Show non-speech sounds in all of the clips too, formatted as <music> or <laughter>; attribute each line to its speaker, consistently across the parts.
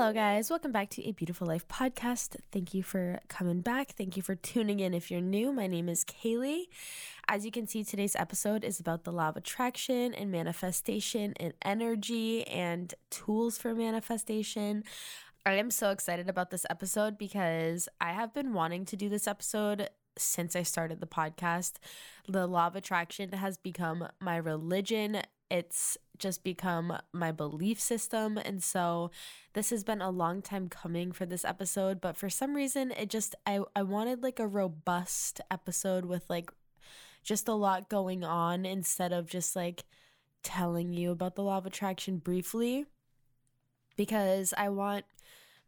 Speaker 1: Hello, guys. Welcome back to a Beautiful Life podcast. Thank you for coming back. Thank you for tuning in. If you're new, my name is Kaylee. As you can see, today's episode is about the law of attraction and manifestation and energy and tools for manifestation. I am so excited about this episode because I have been wanting to do this episode since I started the podcast. The law of attraction has become my religion. It's just become my belief system. And so this has been a long time coming for this episode, but for some reason it just I, I wanted like a robust episode with like just a lot going on instead of just like telling you about the law of attraction briefly because I want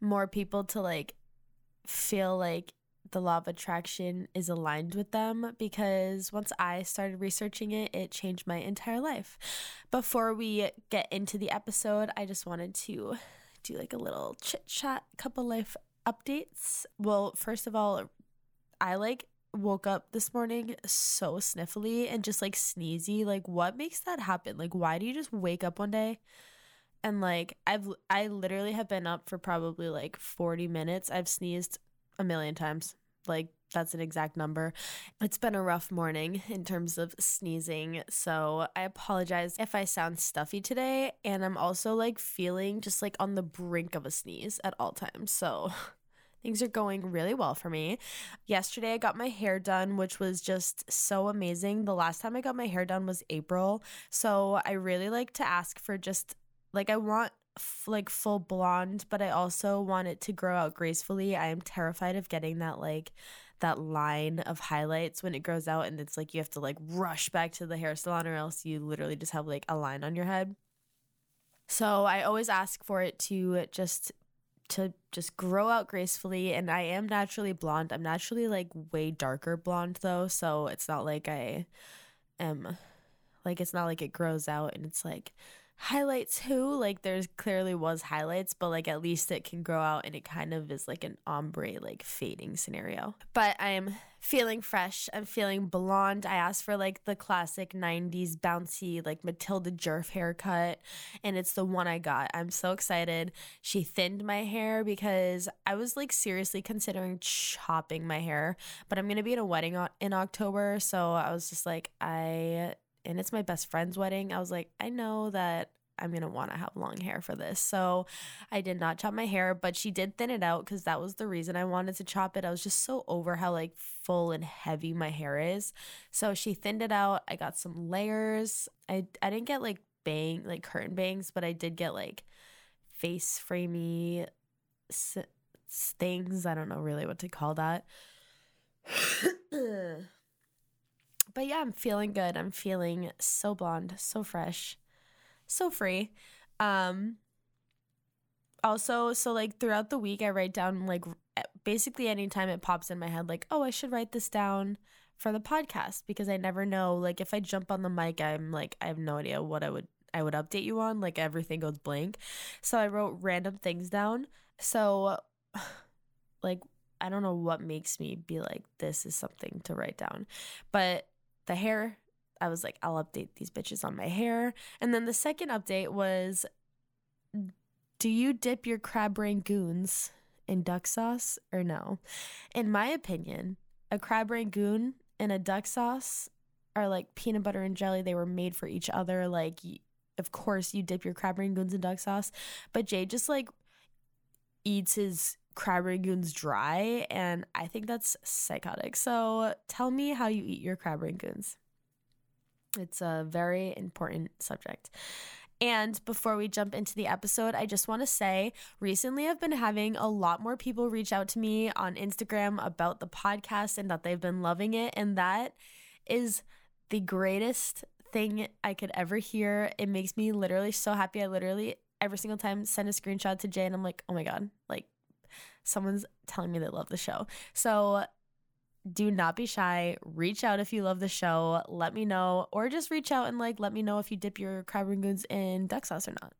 Speaker 1: more people to like feel like the law of attraction is aligned with them because once I started researching it, it changed my entire life. Before we get into the episode, I just wanted to do like a little chit chat, couple life updates. Well, first of all, I like woke up this morning so sniffly and just like sneezy. Like, what makes that happen? Like, why do you just wake up one day? And like I've I literally have been up for probably like 40 minutes. I've sneezed a million times. Like that's an exact number. It's been a rough morning in terms of sneezing. So I apologize if I sound stuffy today. And I'm also like feeling just like on the brink of a sneeze at all times. So <laughs> things are going really well for me. Yesterday, I got my hair done, which was just so amazing. The last time I got my hair done was April. So I really like to ask for just like, I want f- like full blonde, but I also want it to grow out gracefully. I am terrified of getting that like that line of highlights when it grows out and it's like you have to like rush back to the hair salon or else you literally just have like a line on your head. So I always ask for it to just to just grow out gracefully and I am naturally blonde. I'm naturally like way darker blonde though, so it's not like I am like it's not like it grows out and it's like highlights who like there's clearly was highlights but like at least it can grow out and it kind of is like an ombre like fading scenario. But i'm feeling fresh. I'm feeling blonde. I asked for like the classic 90s bouncy like matilda djerf haircut and it's the one i got. I'm so excited. She thinned my hair because i was like seriously considering chopping my hair but i'm gonna be at a wedding in october so i was just like i and it's my best friend's wedding, I was like, I know that I'm going to want to have long hair for this. So I did not chop my hair, but she did thin it out because that was the reason I wanted to chop it. I was just so over how like full and heavy my hair is. So she thinned it out. I got some layers. I, I didn't get like bang, like curtain bangs, but I did get like face framey s- things. I don't know really what to call that. <clears throat> <clears throat> but yeah, I'm feeling good. I'm feeling so blonde, so fresh, so free. Um also, so like throughout the week I write down like basically anytime it pops in my head like, "Oh, I should write this down for the podcast" because I never know like if I jump on the mic, I'm like I have no idea what I would I would update you on, like everything goes blank. So I wrote random things down. So <sighs> like I don't know what makes me be like this is something to write down. But the hair, I was like, I'll update these bitches on my hair. And then the second update was Do you dip your crab rangoons in duck sauce or no? In my opinion, a crab rangoon and a duck sauce are like peanut butter and jelly. They were made for each other. Like, of course, you dip your crab rangoons in duck sauce. But Jay just like eats his crab rangoons dry, and I think that's psychotic. So tell me how you eat your crab rangoons. It's a very important subject. And before we jump into the episode, I just want to say recently I've been having a lot more people reach out to me on Instagram about the podcast and that they've been loving it. And that is the greatest thing I could ever hear. It makes me literally so happy. I literally every single time send a screenshot to Jay and I'm like, oh my God, like someone's telling me they love the show. So do not be shy. Reach out if you love the show. Let me know, or just reach out and like let me know if you dip your crab rangoons in duck sauce or not.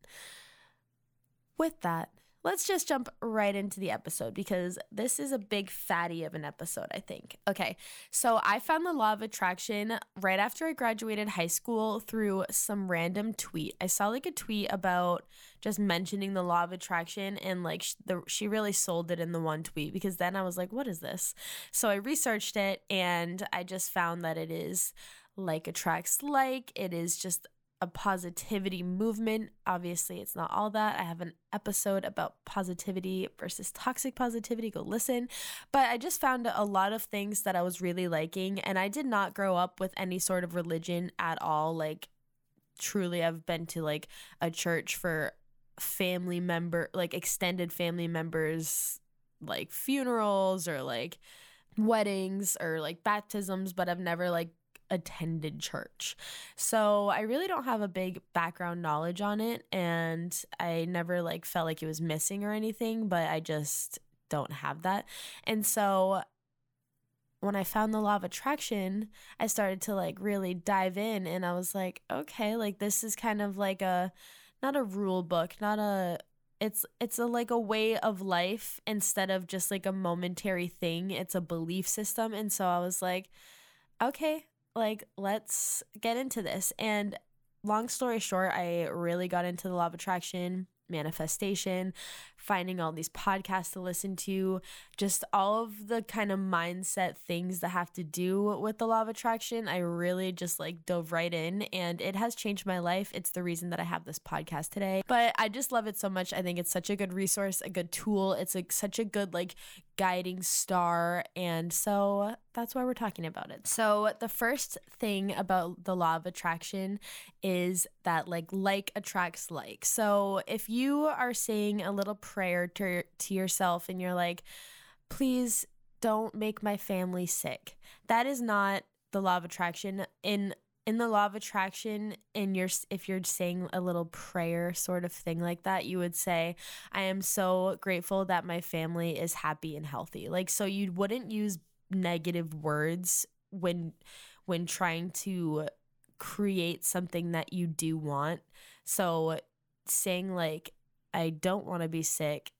Speaker 1: With that, let's just jump right into the episode because this is a big fatty of an episode, I think. Okay, so I found the law of attraction right after I graduated high school through some random tweet. I saw like a tweet about just mentioning the law of attraction and like the, she really sold it in the one tweet because then I was like, what is this? So I researched it and I just found that it is like attracts like. It is just a positivity movement. Obviously, it's not all that. I have an episode about positivity versus toxic positivity. Go listen. But I just found a lot of things that I was really liking. And I did not grow up with any sort of religion at all. Like, truly, I've been to like a church for family member, like extended family members, like funerals or like weddings or like baptisms, but I've never like attended church. So I really don't have a big background knowledge on it and I never like felt like it was missing or anything, but I just don't have that. And so when I found the law of attraction, I started to like really dive in and I was like, okay, like this is kind of like a not a rule book, not a it's it's a like a way of life instead of just like a momentary thing. It's a belief system and so I was like, okay, like let's get into this. And long story short i really got into the law of attraction manifestation finding all these podcasts to listen to, just all of the kind of mindset things that have to do with the law of attraction. I really just like dove right in and it has changed my life. It's the reason that I have this podcast today. But I just love it so much. I think it's such a good resource, a good tool. It's like such a good like guiding star. And so that's why we're talking about it. So the first thing about the law of attraction is that like like attracts like. So if you are saying a little prayer to, to yourself and you're like, please don't make my family sick. That is not the law of attraction. In in the law of attraction in your if you're saying a little prayer sort of thing like that you would say i am so grateful that my family is happy and healthy like so you wouldn't use negative words when when trying to create something that you do want so saying like I don't want to be sick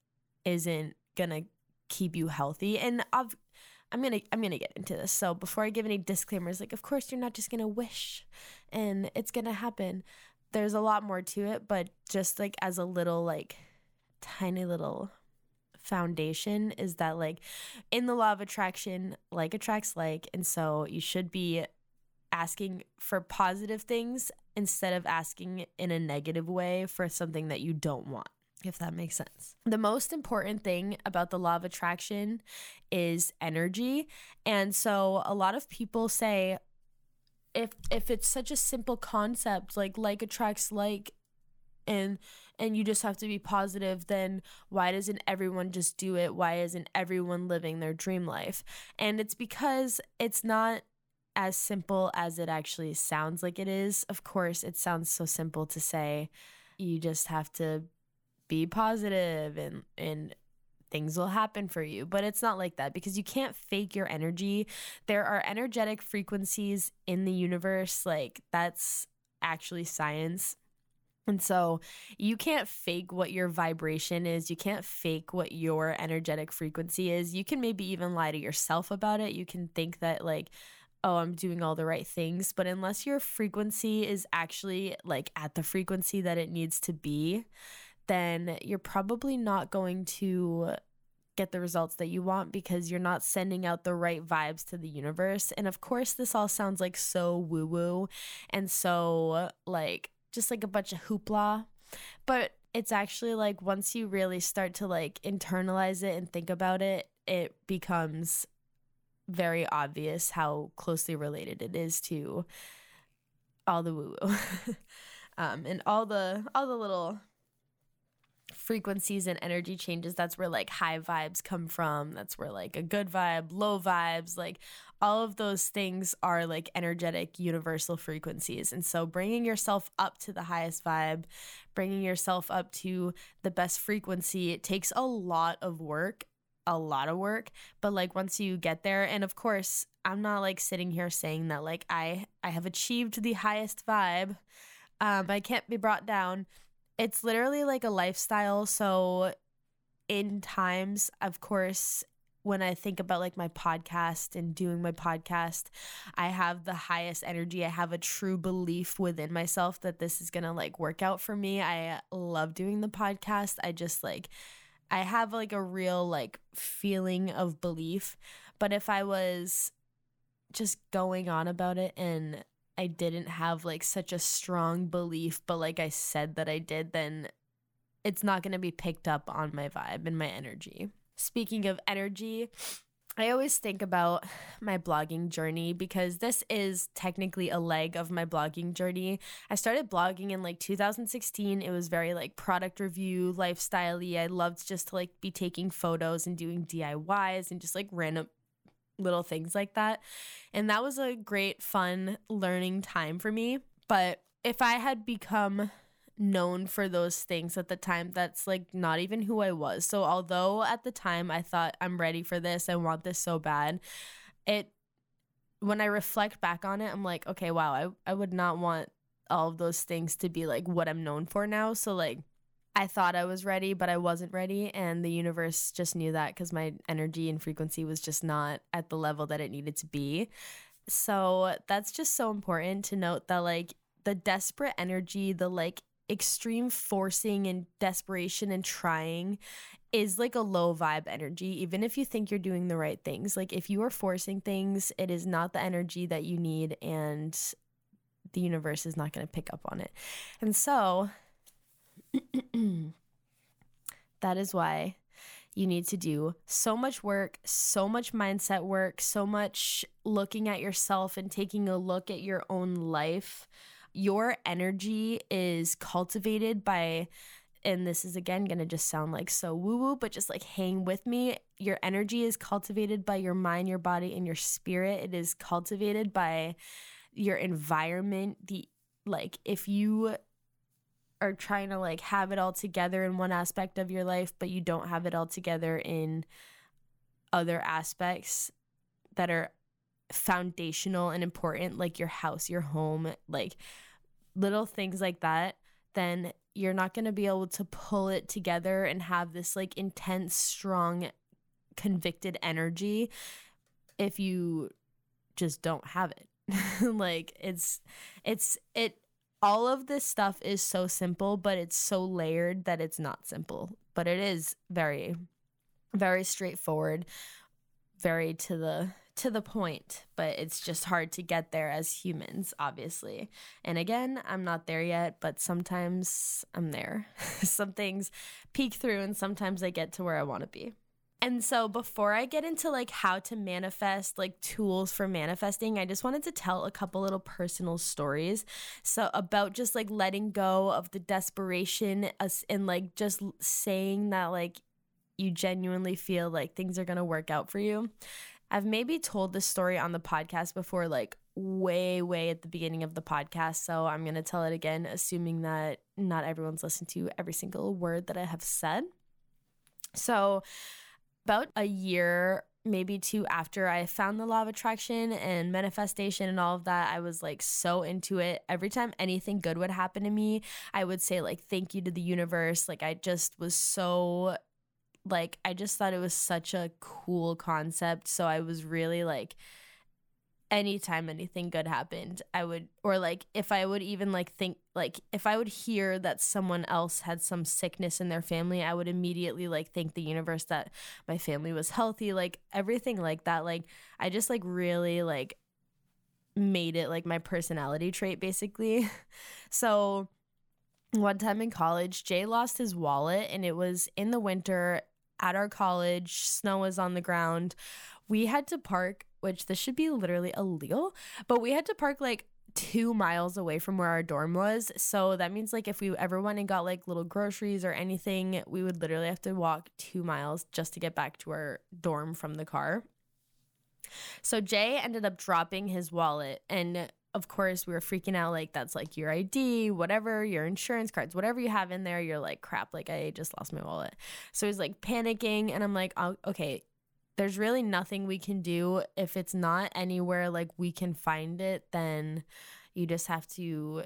Speaker 1: isn't gonna keep you healthy. And I've, I'm gonna I'm gonna get into this. So before I give any disclaimers, like of course you're not just gonna wish and it's gonna happen. There's a lot more to it, but just like as a little like tiny little foundation is that like in the law of attraction, like attracts like, and so you should be asking for positive things instead of asking in a negative way for something that you don't want if that makes sense. The most important thing about the law of attraction is energy. And so a lot of people say if if it's such a simple concept like like attracts like and and you just have to be positive then why doesn't everyone just do it why isn't everyone living their dream life and it's because it's not as simple as it actually sounds like it is of course it sounds so simple to say you just have to be positive and and things will happen for you. But it's not like that because you can't fake your energy. There are energetic frequencies in the universe, like that's actually science. And so you can't fake what your vibration is. You can't fake what your energetic frequency is. You can maybe even lie to yourself about it. You can think that, like, oh, I'm doing all the right things. But unless your frequency is actually like at the frequency that it needs to be, then you're probably not going to get the results that you want because you're not sending out the right vibes to the universe. And of course, this all sounds like so woo woo and so like just like a bunch of hoopla. But it's actually like once you really start to like internalize it and think about it, it becomes very obvious how closely related it is to all the woo woo. <laughs> um, and all the all the little frequencies and energy changes that's where like high vibes come from that's where like a good vibe low vibes like all of those things are like energetic universal frequencies and so bringing yourself up to the highest vibe bringing yourself up to the best frequency it takes a lot of work a lot of work, but like once you get there and of course, I'm not like sitting here saying that like I I have achieved the highest vibe. Um I can't be brought down. It's literally like a lifestyle, so in times, of course, when I think about like my podcast and doing my podcast, I have the highest energy. I have a true belief within myself that this is going to like work out for me. I love doing the podcast. I just like I have like a real like feeling of belief. But if I was just going on about it and I didn't have like such a strong belief, but like I said that I did, then it's not going to be picked up on my vibe and my energy. Speaking of energy, I always think about my blogging journey because this is technically a leg of my blogging journey. I started blogging in like 2016. It was very like product review, lifestyle I loved just to like be taking photos and doing DIYs and just like random little things like that. And that was a great, fun learning time for me. But if I had become known for those things at the time that's like not even who I was. So although at the time I thought I'm ready for this, I want this so bad, it when I reflect back on it, I'm like, okay, wow, I, I would not want all of those things to be like what I'm known for now. So like I thought I was ready, but I wasn't ready. And the universe just knew that because my energy and frequency was just not at the level that it needed to be. So that's just so important to note that, like, the desperate energy, the like extreme forcing and desperation and trying is like a low vibe energy even if you think you're doing the right things like if you are forcing things it is not the energy that you need and the universe is not going to pick up on it and so <clears throat> that is why you need to do so much work, so much mindset work, so much looking at yourself and taking a look at your own life your energy is cultivated by and this is again going to just sound like so woo woo, but just like hang with me. Your energy is cultivated by your mind, your body, and your spirit. It is cultivated by your environment. The like, if you are trying to like have it all together in one aspect of your life, but you don't have it all together in other aspects that are foundational and important, like your house, your home, like little things like that, then you're not going to be able to pull it together and have this like intense, strong, convicted energy if you just don't have it. <laughs> like it's it's it all of this stuff is so simple, but it's so layered that it's not simple. But it is very very straightforward, very to the to the point, but it's just hard to get there as humans, obviously. And again, I'm not there yet, but sometimes I'm there. <laughs> Some things peek through, and sometimes I get to where I want to be. And so before I get into like how to manifest, like tools for manifesting, I just wanted to tell a couple little personal stories. So about just like letting go of the desperation and like just saying that like you genuinely feel like things are going to work out for you. I've maybe told this story on the podcast before, like way, way at the beginning of the podcast. So I'm going to tell it again, assuming that not everyone's listened to every single word that I have said. So, about a year, maybe two after I found the law of attraction and manifestation and all of that, I was like so into it. Every time anything good would happen to me, I would say, like, thank you to the universe. Like, I just was so like I just thought it was such a cool concept. So I was really like anytime anything good happened, I would or like if I would even like think like if I would hear that someone else had some sickness in their family, I would immediately like thank the universe that my family was healthy, like everything like that. Like I just like really like made it like my personality trait basically. <laughs> so one time in college, Jay lost his wallet and it was in the winter at our college, snow was on the ground. We had to park, which this should be literally illegal, but we had to park like two miles away from where our dorm was. So that means like if we ever went and got like little groceries or anything, we would literally have to walk two miles just to get back to our dorm from the car. So Jay ended up dropping his wallet and of course, we were freaking out like that's like your ID, whatever, your insurance cards, whatever you have in there. You're like, crap, like I just lost my wallet. So he's like panicking. And I'm like, oh, okay, there's really nothing we can do. If it's not anywhere like we can find it, then you just have to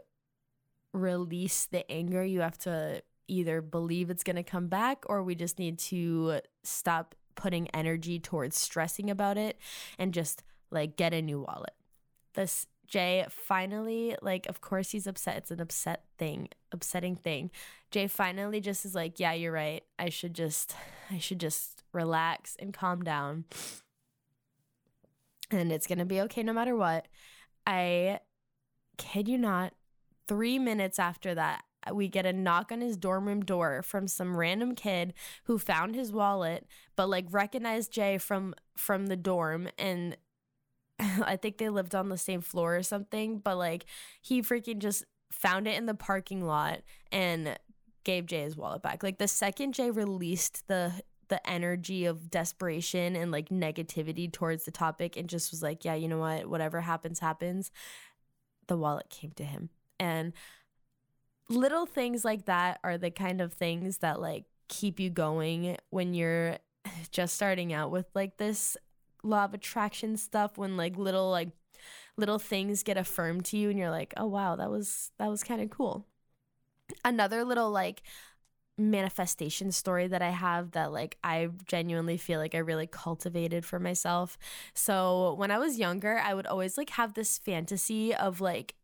Speaker 1: release the anger. You have to either believe it's going to come back or we just need to stop putting energy towards stressing about it and just like get a new wallet. This Jay finally, like, of course he's upset. It's an upset thing, upsetting thing. Jay finally just is like, yeah, you're right. I should just, I should just relax and calm down. And it's going to be okay no matter what. I kid you not, three minutes after that, we get a knock on his dorm room door from some random kid who found his wallet but like recognized Jay from from the dorm and <laughs> I think they lived on the same floor or something, but like he freaking just found it in the parking lot and gave Jay his wallet back. Like the second Jay released the the energy of desperation and like negativity towards the topic and just was like, yeah, you know what, whatever happens happens, the wallet came to him. And little things like that are the kind of things that like keep you going when you're <sighs> just starting out with like this law of attraction stuff when like little like little things get affirmed to you and you're like, "Oh wow, that was that was kind of cool." Another little like manifestation story that I have that like I genuinely feel like I really cultivated for myself. So, when I was younger, I would always like have this fantasy of like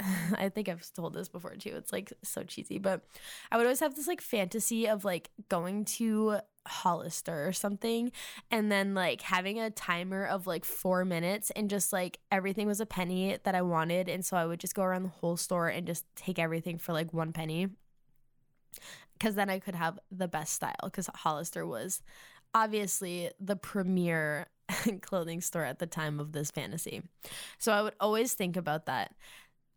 Speaker 1: <laughs> I think I've told this before too. It's like so cheesy, but I would always have this like fantasy of like going to Hollister or something and then like having a timer of like 4 minutes and just like everything was a penny that I wanted and so I would just go around the whole store and just take everything for like 1 penny cuz then I could have the best style cuz Hollister was obviously the premier <laughs> clothing store at the time of this fantasy. So I would always think about that.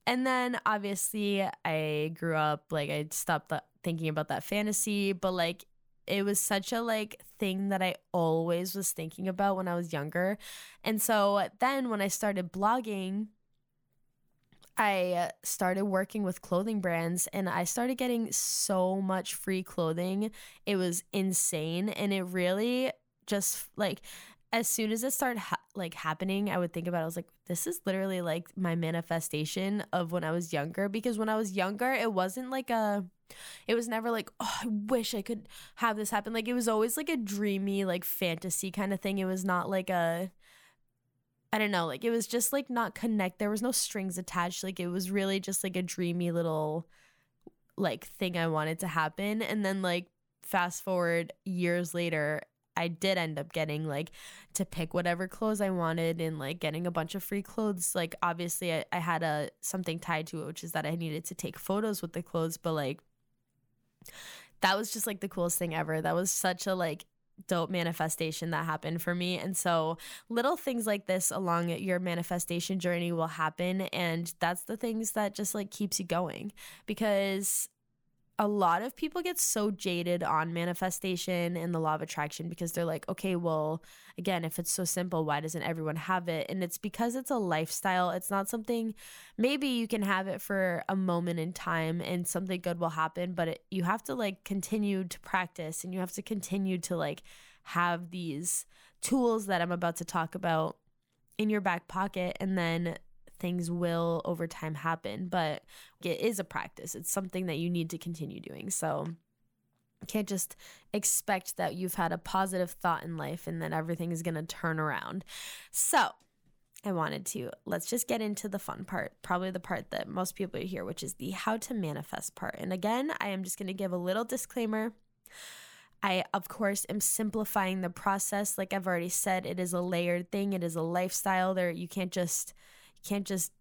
Speaker 1: And then obviously I grew up like I stopped th- thinking about that fantasy, but like it was such a like thing that I always was thinking about when I was younger. And so then when I started blogging, I started working with clothing brands and I started getting so much free clothing. It was insane and it really just like as soon as it started ha- like happening, I would think about it. I was like, this is literally like my manifestation of when I was younger because when I was younger, it wasn't like a it was never like, oh, I wish I could have this happen. Like it was always like a dreamy, like fantasy kind of thing. It was not like a I don't know, like it was just like not connect. There was no strings attached. Like it was really just like a dreamy little like thing I wanted to happen. And then like fast forward years later, I did end up getting like to pick whatever clothes I wanted and like getting a bunch of free clothes. Like obviously I, I had a something tied to it, which is that I needed to take photos with the clothes, but like that was just like the coolest thing ever. That was such a like dope manifestation that happened for me. And so little things like this along your manifestation journey will happen and that's the things that just like keeps you going because a lot of people get so jaded on manifestation and the law of attraction because they're like, okay, well, again, if it's so simple, why doesn't everyone have it? And it's because it's a lifestyle. It's not something, maybe you can have it for a moment in time and something good will happen, but it, you have to like continue to practice and you have to continue to like have these tools that I'm about to talk about in your back pocket and then things will over time happen, but it is a practice. It's something that you need to continue doing. So you can't just expect that you've had a positive thought in life and that everything is going to turn around. So, I wanted to let's just get into the fun part, probably the part that most people hear, which is the how to manifest part. And again, I am just going to give a little disclaimer. I, of course, am simplifying the process. Like I've already said, it is a layered thing. It is a lifestyle. There, you can't just can't just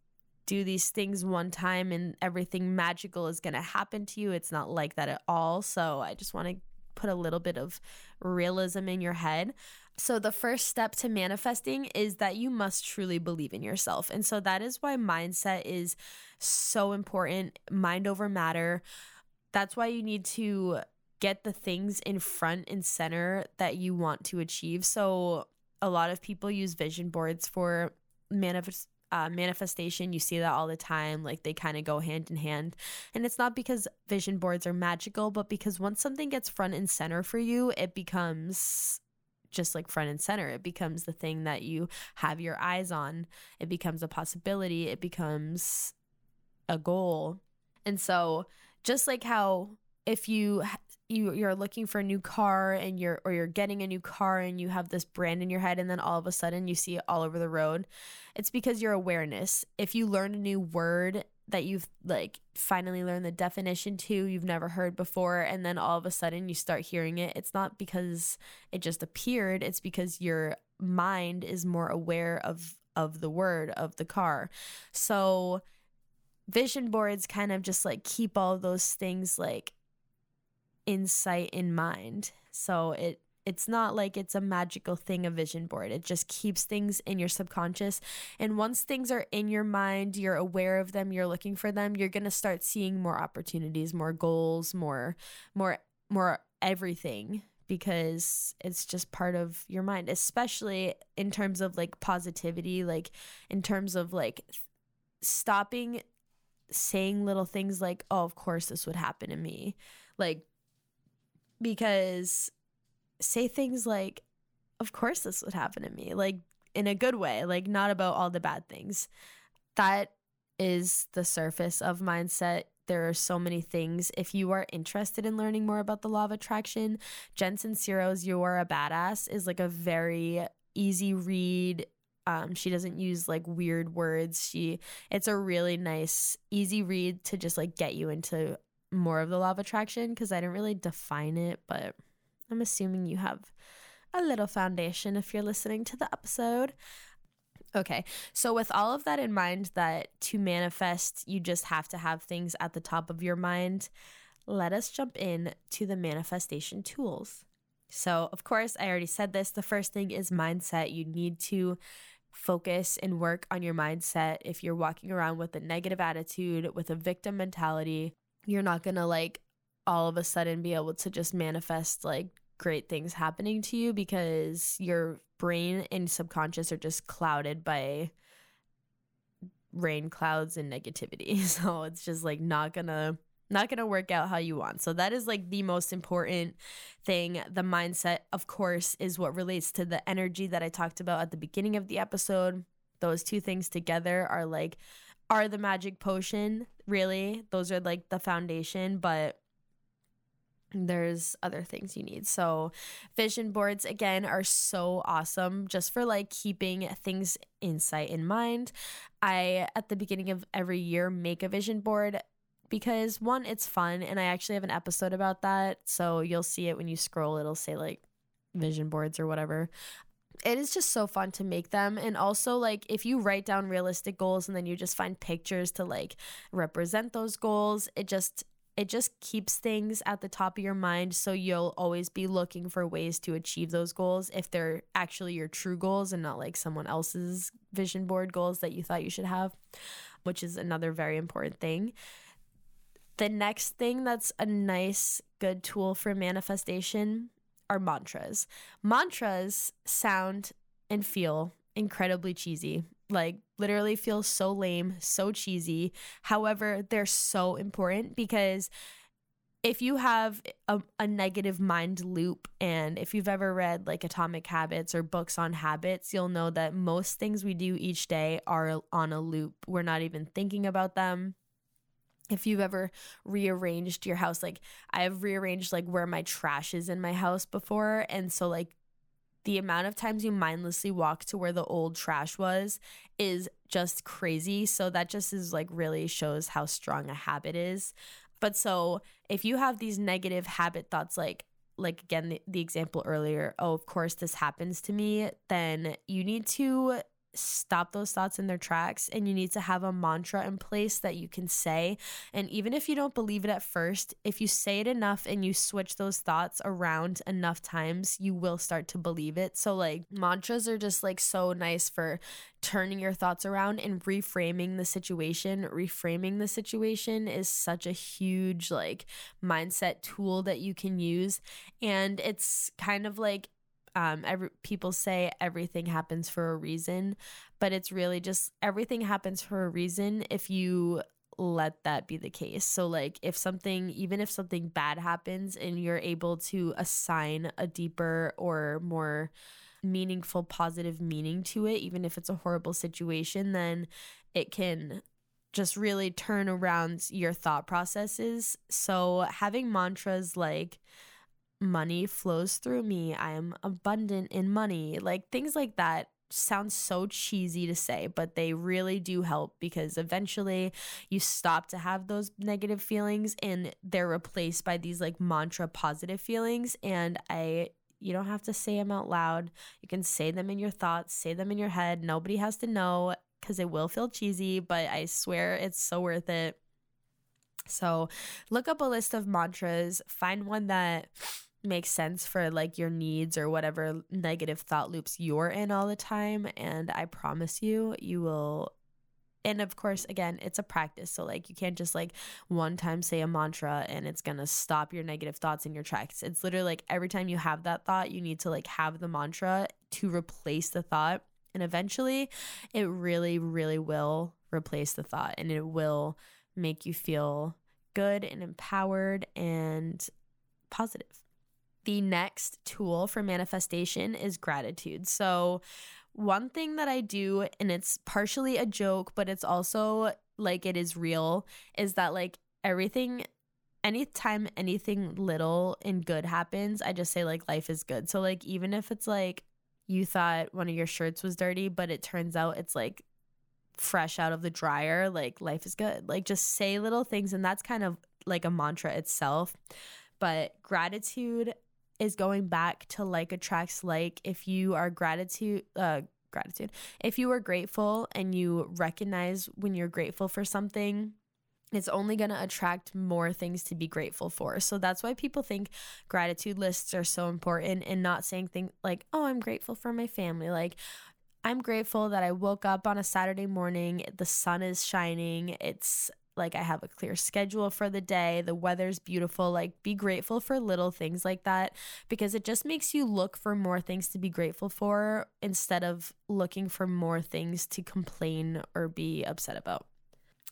Speaker 1: do these things one time and everything magical is going to happen to you. It's not like that at all. So I just want to put a little bit of realism in your head. So, the first step to manifesting is that you must truly believe in yourself. And so, that is why mindset is so important mind over matter. That's why you need to get the things in front and center that you want to achieve. So, a lot of people use vision boards for manifest uh, manifestation. You see that all the time. Like they kind of go hand in hand. And it's not because vision boards are magical, but because once something gets front and center for you, it becomes just like front and center. It becomes the thing that you have your eyes on. It becomes a possibility. It becomes a goal. And so, just like how if you you you're looking for a new car and you're or you're getting a new car and you have this brand in your head and then all of a sudden you see it all over the road it's because your awareness. If you learn a new word that you've like finally learned the definition to you've never heard before and then all of a sudden you start hearing it it's not because it just appeared it's because your mind is more aware of of the word of the car. So vision boards kind of just like keep all those things like insight in mind. So it it's not like it's a magical thing a vision board. It just keeps things in your subconscious. And once things are in your mind, you're aware of them, you're looking for them, you're going to start seeing more opportunities, more goals, more more more everything because it's just part of your mind, especially in terms of like positivity, like in terms of like stopping saying little things like, "Oh, of course this would happen to me." Like because say things like, of course this would happen to me, like in a good way, like not about all the bad things. That is the surface of mindset. There are so many things. If you are interested in learning more about the law of attraction, Jen Sincero's You Are a Badass is like a very easy read. Um, she doesn't use like weird words. She it's a really nice, easy read to just like get you into more of the law of attraction because I didn't really define it, but I'm assuming you have a little foundation if you're listening to the episode. Okay, so with all of that in mind, that to manifest, you just have to have things at the top of your mind, let us jump in to the manifestation tools. So, of course, I already said this. The first thing is mindset. You need to focus and work on your mindset. If you're walking around with a negative attitude, with a victim mentality, you're not going to like all of a sudden be able to just manifest like great things happening to you because your brain and subconscious are just clouded by rain clouds and negativity. <laughs> So it's just like not going to not going to work out how you want. So that is like the most important thing. The mindset, of course, is what relates to the energy that I talked about at the beginning of the episode. Those two things together are like are the magic potion, really. Those are like the foundation, but there's other things you need. So, vision boards again are so awesome just for like keeping things insight in mind. I at the beginning of every year make a vision board because one it's fun and I actually have an episode about that. So, you'll see it when you scroll it'll say like vision boards or whatever it is just so fun to make them. And also like if you write down realistic goals and then you just find pictures to like represent those goals it just it just keeps things at the top of your mind. So you'll always be looking for ways to achieve those goals if they're actually your true goals and not like someone else's vision board goals that you thought you should have which is another very important thing. The next thing that's a nice good tool for manifestation are mantras. Mantras sound and feel incredibly cheesy. Like literally feel so lame, so cheesy. However, they're so important because if you have a, a, negative mind loop and if you've ever read like atomic habits or books on habits you'll know that most things we do each day are on a loop we're not even thinking about them if you've ever rearranged your house like i have rearranged like where my trash is in my house before and so like the amount of times you mindlessly walk to where the old trash was is just crazy so that just is like really shows how strong a habit is. But so if you have these negative habit thoughts like like again the, the example earlier oh of course this happens to me then you need to stop those thoughts in their tracks and you need to have a mantra in place that you can say. And even if you don't believe it at first if you say it enough and you switch those thoughts around enough times you will start to believe it. So like mantras are just like so nice for turning your thoughts around and reframing the situation. Reframing the situation is such a huge like mindset tool that you can use. And it's kind of like Um, every people say everything happens for a reason, but it's really just everything happens for a reason if you let that be the case. So, like, if something, even if something bad happens and you're able to assign a deeper or more meaningful, positive meaning to it, even if it's a horrible situation, then it can just really turn around your thought processes. So, having mantras like, money flows through me, I am abundant in money, like things like that sounds so cheesy to say, but they really do help because eventually you stop to have those negative feelings and they're replaced by these like mantra positive feelings. And I you don't have to say them out loud. You can say them in your thoughts, say them in your head. Nobody has to know because it will feel cheesy, but I swear it's so worth it. So look up a list of mantras, find one that makes sense for like your needs or whatever negative thought loops you're in all the time. And I promise you, you will and of course again it's a practice so like you can't just like one time say a mantra and it's gonna stop your negative thoughts in your tracks it's literally like every time you have that thought you need to like have the mantra to replace the thought and eventually it really really will replace the thought and it will make you feel good and empowered and positive the next tool for manifestation is gratitude so one thing that I do, and it's partially a joke, but it's also like it is real, is that like everything anytime anything little and good happens, I just say like life is good. So like even if it's like you thought one of your shirts was dirty, but it turns out it's like fresh out of the dryer, like life is good. Like just say little things and that's kind of like a mantra itself. But gratitude is going back to like attracts like if you are gratitude uh gratitude if you are grateful and you recognize when you're grateful for something it's only going to attract more things to be grateful for. So that's why people think gratitude lists are so important and not saying things like, oh, I'm grateful for my family. Like, I'm grateful that I woke up on a Saturday morning, the sun is shining, it's like I have a clear schedule for the day, the weather's beautiful. Like, be grateful for little things like that because it just makes you look for more things to be grateful for instead of looking for more things to complain or be upset about.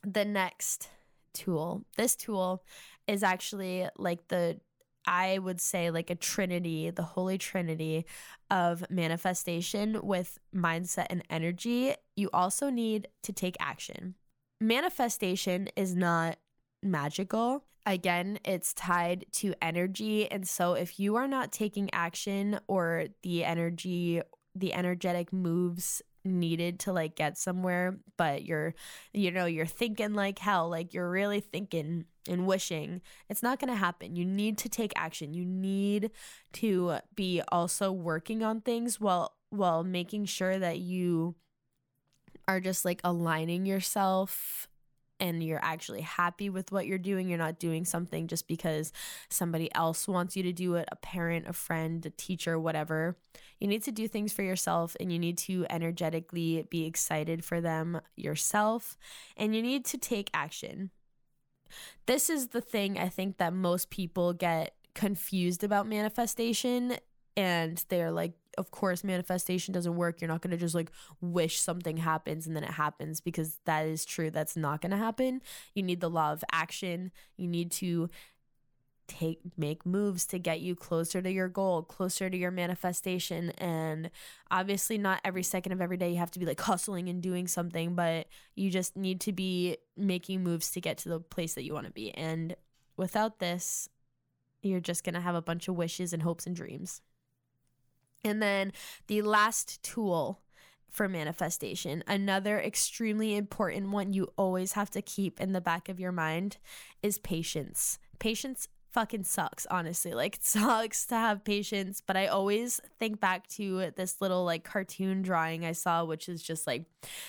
Speaker 1: The next tool, this tool is actually like the I would say like a trinity, the holy trinity of manifestation with mindset and energy. You also need to take action manifestation is not magical. Again, it's tied to energy. And so if you are not taking action or the energy, the energetic moves needed to like get somewhere, but you're, you know, you're thinking like hell, like you're really thinking and wishing, it's not going to happen. You need to take action. You need to be also working on things while while making sure that you are just like aligning yourself and you're actually happy with what you're doing. You're not doing something just because somebody else wants you to do it a parent, a friend, a teacher, whatever. You need to do things for yourself and you need to energetically be excited for them yourself and you need to take action. This is the thing I think that most people get confused about manifestation and they're like of course manifestation doesn't work. You're not going to just like wish something happens and then it happens because that is true. That's not going to happen. You need the law of action. You need to take make moves to get you closer to your goal closer to your manifestation. And obviously not every second of every day you have to be like hustling and doing something but you just need to be making moves to get to the place that you want to be. And without this you're just going to have a bunch of wishes and hopes and dreams and then the last tool for manifestation, another extremely important one you always have to keep in the back of your mind is patience. Patience fucking sucks, honestly. Like, it <laughs> sucks to have patience, but I always think back to this little like cartoon drawing I saw, which is just like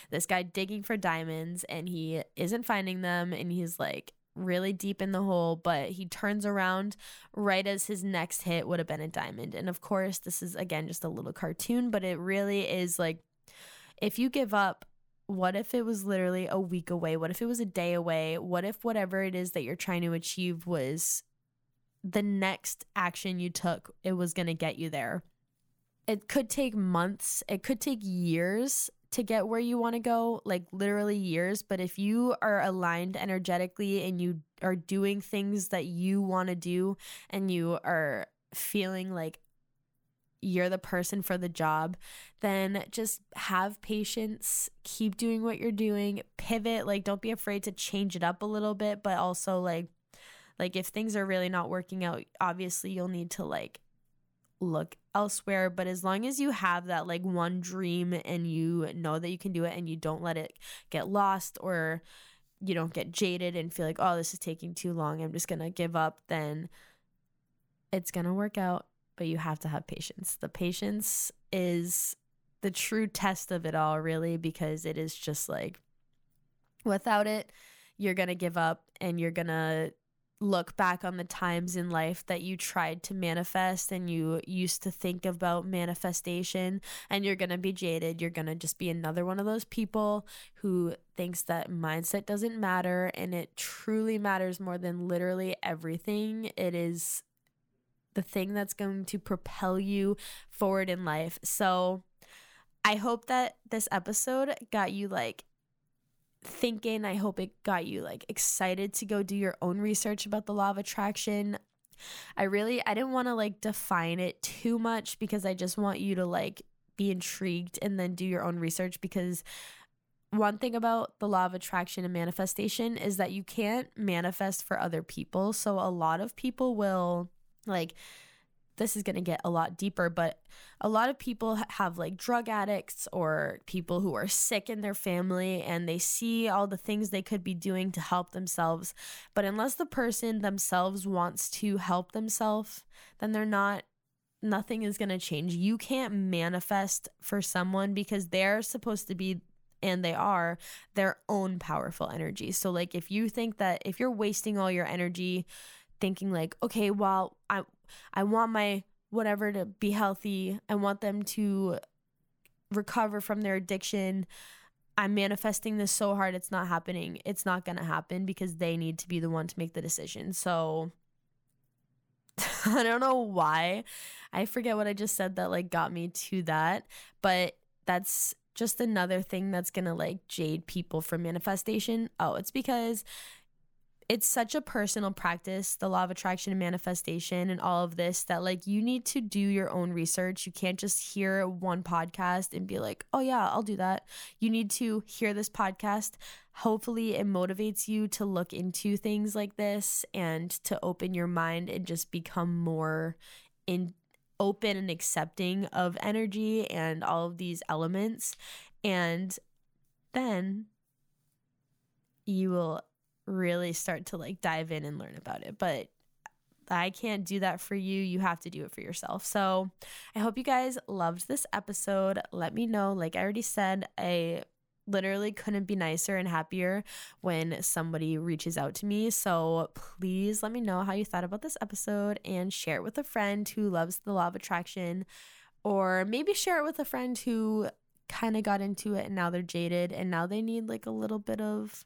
Speaker 1: this guy digging for diamonds and he isn't finding them. And he's like, really deep in the hole, but he turns around right as his next hit would have been a diamond. And of course, this is again just a little cartoon, but it really is like if you give up, what if it was literally a week away? What if it was a day away? What if whatever it is that you're trying to achieve was the next action you took, it was going to get you there? it could take months, it could take years to get where you want to go, like literally years. But if you are aligned energetically and you are doing things that you want to do and you are feeling like you're the person for the job, then just have patience, keep doing what you're doing, pivot, like don't be afraid to change it up a little bit, but also like like if things are really not working out, obviously you'll need to like look elsewhere, but as long as you have that like one dream and you know that you can do it and you don't let it get lost or you don't get jaded and feel like, "Oh, this is taking too long. I'm just going to give up." Then it's going to work out but you have to have patience. The patience is the true test of it all, really, because it is just like without it, you're going to give up and you're going to look back on the times in life that you tried to manifest and you used to think about manifestation and you're going to be jaded you're going to just be another one of those people who thinks that mindset doesn't matter and it truly matters more than literally everything it is the thing that's going to propel you forward in life. So I hope that this episode got you like thinking. I hope it got you like excited to go do your own research about the law of attraction. I really I didn't want to like define it too much because I just want you to like be intrigued and then do your own research because one thing about the law of attraction and manifestation is that you can't manifest for other people. So a lot of people will like this is going to get a lot deeper, but a lot of people have like drug addicts or people who are sick in their family and they see all the things they could be doing to help themselves. But unless the person themselves wants to help themselves, then they're not, nothing is going to change. You can't manifest for someone because they're supposed to be and they are their own powerful energy. So, like, if you think that if you're wasting all your energy, thinking like, okay, well, I I want my whatever to be healthy. I want them to recover from their addiction. I'm manifesting this so hard it's not happening. It's not going to happen because they need to be the one to make the decision. So <laughs> I don't know why. I forget what I just said that like got me to that, but that's just another thing that's going to like jade people from manifestation. Oh, it's because it's such a personal practice, the law of attraction and manifestation and all of this that like you need to do your own research. You can't just hear one podcast and be like, "Oh yeah, I'll do that." You need to hear this podcast. Hopefully it motivates you to look into things like this and to open your mind and just become more in open and accepting of energy and all of these elements and then you will really start to like dive in and learn about it. But I can't do that for you. You have to do it for yourself. So I hope you guys loved this episode. Let me know. Like I already said, I literally couldn't be nicer and happier when somebody reaches out to me. So please let me know how you thought about this episode and share it with a friend who loves the law of attraction, or maybe share it with a friend who kind of got into it and now they're jaded and now they need like a little bit of